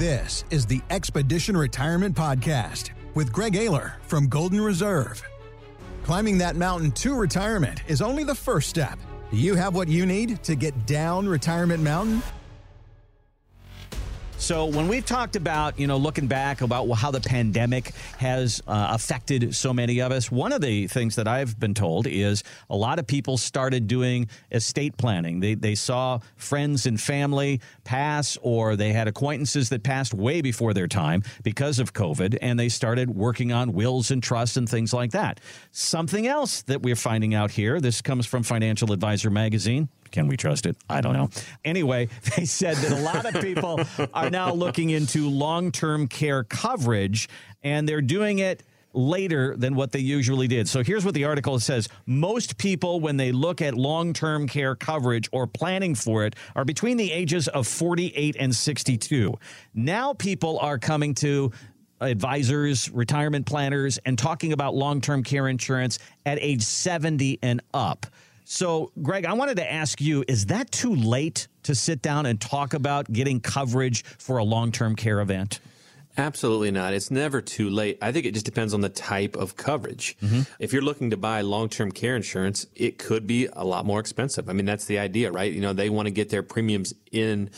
This is the Expedition Retirement Podcast with Greg Ayler from Golden Reserve. Climbing that mountain to retirement is only the first step. Do you have what you need to get down Retirement Mountain? So when we've talked about, you know, looking back about how the pandemic has uh, affected so many of us, one of the things that I've been told is a lot of people started doing estate planning. They, they saw friends and family pass, or they had acquaintances that passed way before their time because of COVID, and they started working on wills and trusts and things like that. Something else that we're finding out here, this comes from Financial Advisor Magazine. Can we trust it? I don't know. Anyway, they said that a lot of people are now looking into long term care coverage, and they're doing it later than what they usually did. So here's what the article says Most people, when they look at long term care coverage or planning for it, are between the ages of 48 and 62. Now people are coming to advisors, retirement planners, and talking about long term care insurance at age 70 and up. So, Greg, I wanted to ask you is that too late to sit down and talk about getting coverage for a long term care event? Absolutely not. It's never too late. I think it just depends on the type of coverage. Mm-hmm. If you're looking to buy long term care insurance, it could be a lot more expensive. I mean, that's the idea, right? You know, they want to get their premiums in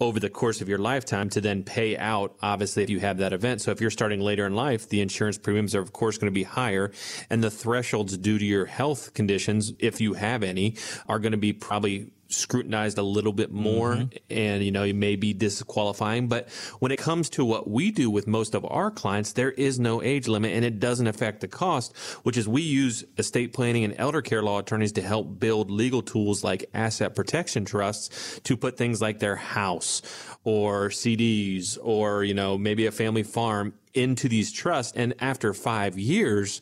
over the course of your lifetime to then pay out, obviously, if you have that event. So if you're starting later in life, the insurance premiums are, of course, going to be higher. And the thresholds due to your health conditions, if you have any, are going to be probably scrutinized a little bit more mm-hmm. and you know you may be disqualifying but when it comes to what we do with most of our clients there is no age limit and it doesn't affect the cost which is we use estate planning and elder care law attorneys to help build legal tools like asset protection trusts to put things like their house or CDs or you know maybe a family farm into these trusts and after 5 years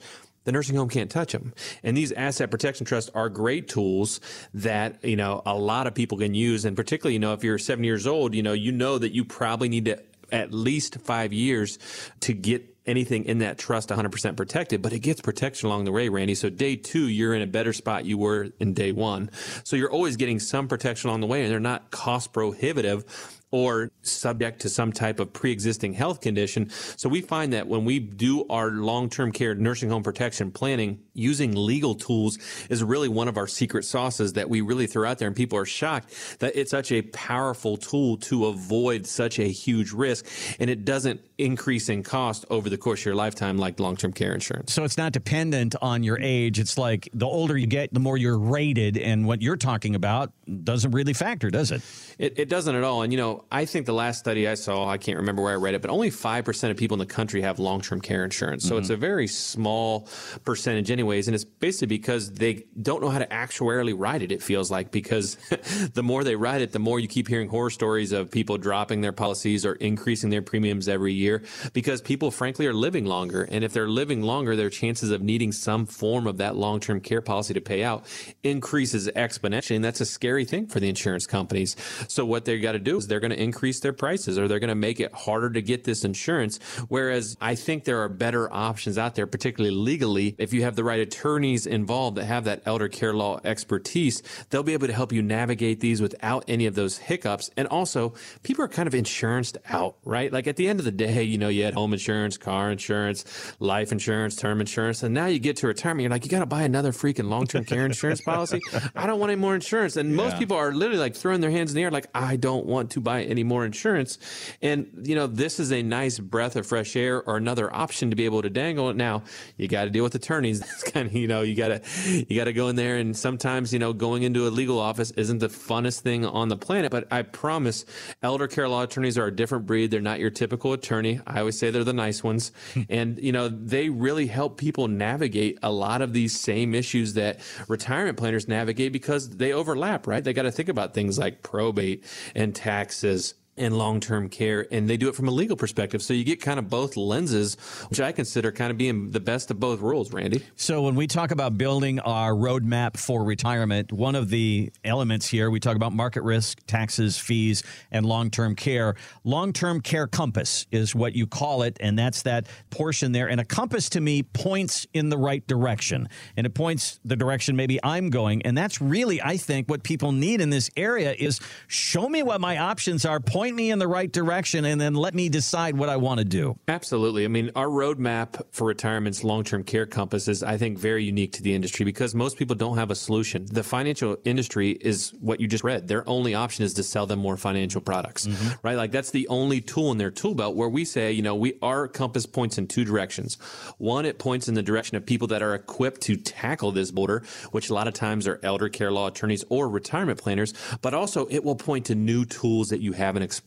the nursing home can't touch them. And these asset protection trusts are great tools that, you know, a lot of people can use. And particularly, you know, if you're seven years old, you know, you know that you probably need to at least five years to get anything in that trust 100% protected, but it gets protection along the way, Randy. So day two, you're in a better spot you were in day one. So you're always getting some protection along the way and they're not cost prohibitive or subject to some type of pre-existing health condition. So we find that when we do our long-term care nursing home protection planning, using legal tools is really one of our secret sauces that we really throw out there and people are shocked that it's such a powerful tool to avoid such a huge risk and it doesn't increase in cost over the course of your lifetime like long-term care insurance. So it's not dependent on your age. It's like the older you get, the more you're rated and what you're talking about doesn't really factor, does it? It, it doesn't at all. And you know, I think the last study I saw, I can't remember where I read it, but only 5% of people in the country have long term care insurance. So mm-hmm. it's a very small percentage, anyways. And it's basically because they don't know how to actuarially write it, it feels like, because the more they write it, the more you keep hearing horror stories of people dropping their policies or increasing their premiums every year because people, frankly, are living longer. And if they're living longer, their chances of needing some form of that long term care policy to pay out increases exponentially. And that's a scary thing for the insurance companies. So what they've got to do is they're going to increase their prices or they're going to make it harder to get this insurance. Whereas I think there are better options out there, particularly legally. If you have the right attorneys involved that have that elder care law expertise, they'll be able to help you navigate these without any of those hiccups. And also, people are kind of insuranced out, right? Like at the end of the day, you know, you had home insurance, car insurance, life insurance, term insurance, and now you get to retirement, you're like, you got to buy another freaking long term care insurance policy. I don't want any more insurance. And most people are literally like throwing their hands in the air, like, I don't want to buy any more insurance. And, you know, this is a nice breath of fresh air or another option to be able to dangle it. Now, you got to deal with attorneys. That's kind of, you know, you got to, you got to go in there. And sometimes, you know, going into a legal office isn't the funnest thing on the planet. But I promise elder care law attorneys are a different breed. They're not your typical attorney. I always say they're the nice ones. and, you know, they really help people navigate a lot of these same issues that retirement planners navigate because they overlap, right? They got to think about things like probate and taxes is and long term care, and they do it from a legal perspective. So you get kind of both lenses, which I consider kind of being the best of both worlds, Randy. So when we talk about building our roadmap for retirement, one of the elements here, we talk about market risk, taxes, fees, and long term care. Long term care compass is what you call it, and that's that portion there. And a compass to me points in the right direction, and it points the direction maybe I'm going. And that's really, I think, what people need in this area is show me what my options are. Point point me in the right direction and then let me decide what I want to do. Absolutely. I mean, our roadmap for retirement's long term care compass is, I think, very unique to the industry because most people don't have a solution. The financial industry is what you just read. Their only option is to sell them more financial products, mm-hmm. right? Like that's the only tool in their tool belt where we say, you know, we our compass points in two directions. One, it points in the direction of people that are equipped to tackle this border, which a lot of times are elder care law attorneys or retirement planners, but also it will point to new tools that you haven't explored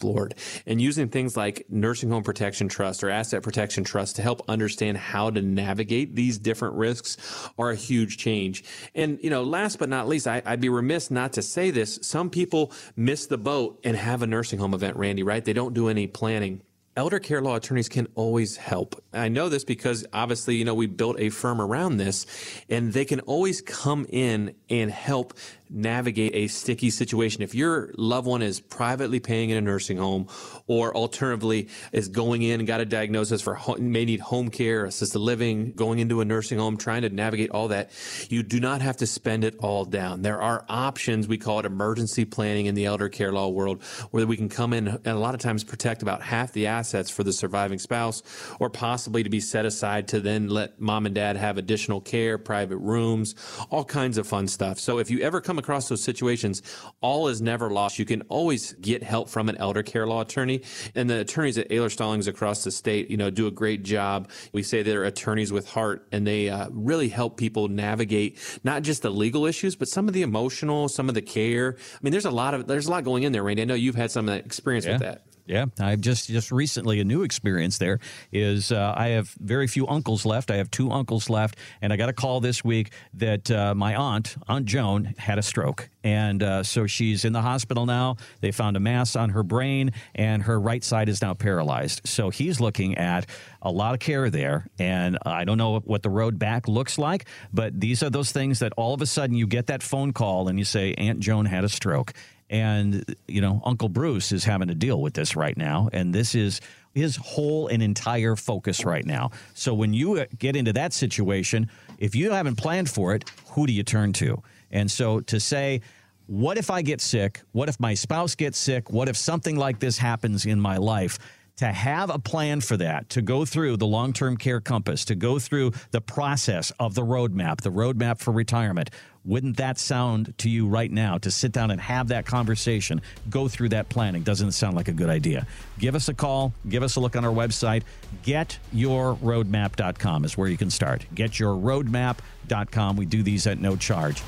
and using things like nursing home protection trust or asset protection trust to help understand how to navigate these different risks are a huge change. And, you know, last but not least, I, would be remiss not to say this. Some people miss the boat and have a nursing home event, Randy, right? They don't do any planning elder care law attorneys can always help. I know this because obviously, you know, we built a firm around this and they can always come in and help navigate a sticky situation. If your loved one is privately paying in a nursing home or alternatively is going in and got a diagnosis for may need home care, assisted living, going into a nursing home, trying to navigate all that, you do not have to spend it all down. There are options. We call it emergency planning in the elder care law world where we can come in and a lot of times protect about half the assets for the surviving spouse or possibly to be set aside to then let mom and dad have additional care, private rooms, all kinds of fun stuff. So if you ever come across those situations, all is never lost. You can always get help from an elder care law attorney. And the attorneys at Ahlers Stallings across the state, you know, do a great job. We say they're attorneys with heart and they uh, really help people navigate not just the legal issues, but some of the emotional, some of the care. I mean, there's a lot of, there's a lot going in there, Randy. I know you've had some of that experience yeah. with that. Yeah, I've just just recently a new experience there is uh, I have very few uncles left. I have two uncles left, and I got a call this week that uh, my aunt, Aunt Joan, had a stroke, and uh, so she's in the hospital now. They found a mass on her brain, and her right side is now paralyzed. So he's looking at a lot of care there, and I don't know what the road back looks like, but these are those things that all of a sudden you get that phone call and you say Aunt Joan had a stroke and, you know, Uncle Bruce is having to deal with this right now. And this is his whole and entire focus right now. So when you uh, get into that situation, if you haven't planned for it, who do you turn to? And so to say, what if I get sick? What if my spouse gets sick? What if something like this happens in my life? To have a plan for that, to go through the long term care compass, to go through the process of the roadmap, the roadmap for retirement. Wouldn't that sound to you right now to sit down and have that conversation, go through that planning? Doesn't sound like a good idea? Give us a call, give us a look on our website. GetYourRoadmap.com is where you can start. GetYourRoadmap.com. We do these at no charge.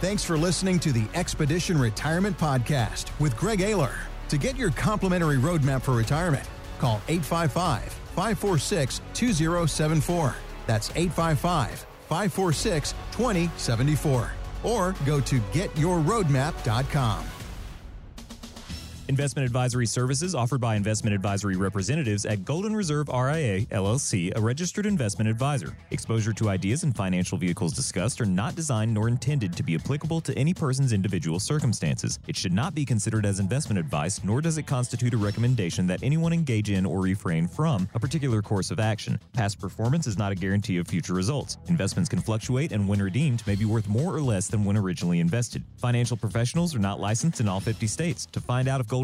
Thanks for listening to the Expedition Retirement Podcast with Greg Ayler. To get your complimentary roadmap for retirement, Call 855 546 2074. That's 855 546 2074. Or go to getyourroadmap.com. Investment advisory services offered by investment advisory representatives at Golden Reserve RIA, LLC, a registered investment advisor. Exposure to ideas and financial vehicles discussed are not designed nor intended to be applicable to any person's individual circumstances. It should not be considered as investment advice, nor does it constitute a recommendation that anyone engage in or refrain from a particular course of action. Past performance is not a guarantee of future results. Investments can fluctuate, and when redeemed, may be worth more or less than when originally invested. Financial professionals are not licensed in all 50 states. To find out if Golden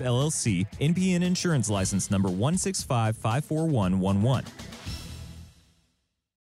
LLC, NPN Insurance License number 165 54111.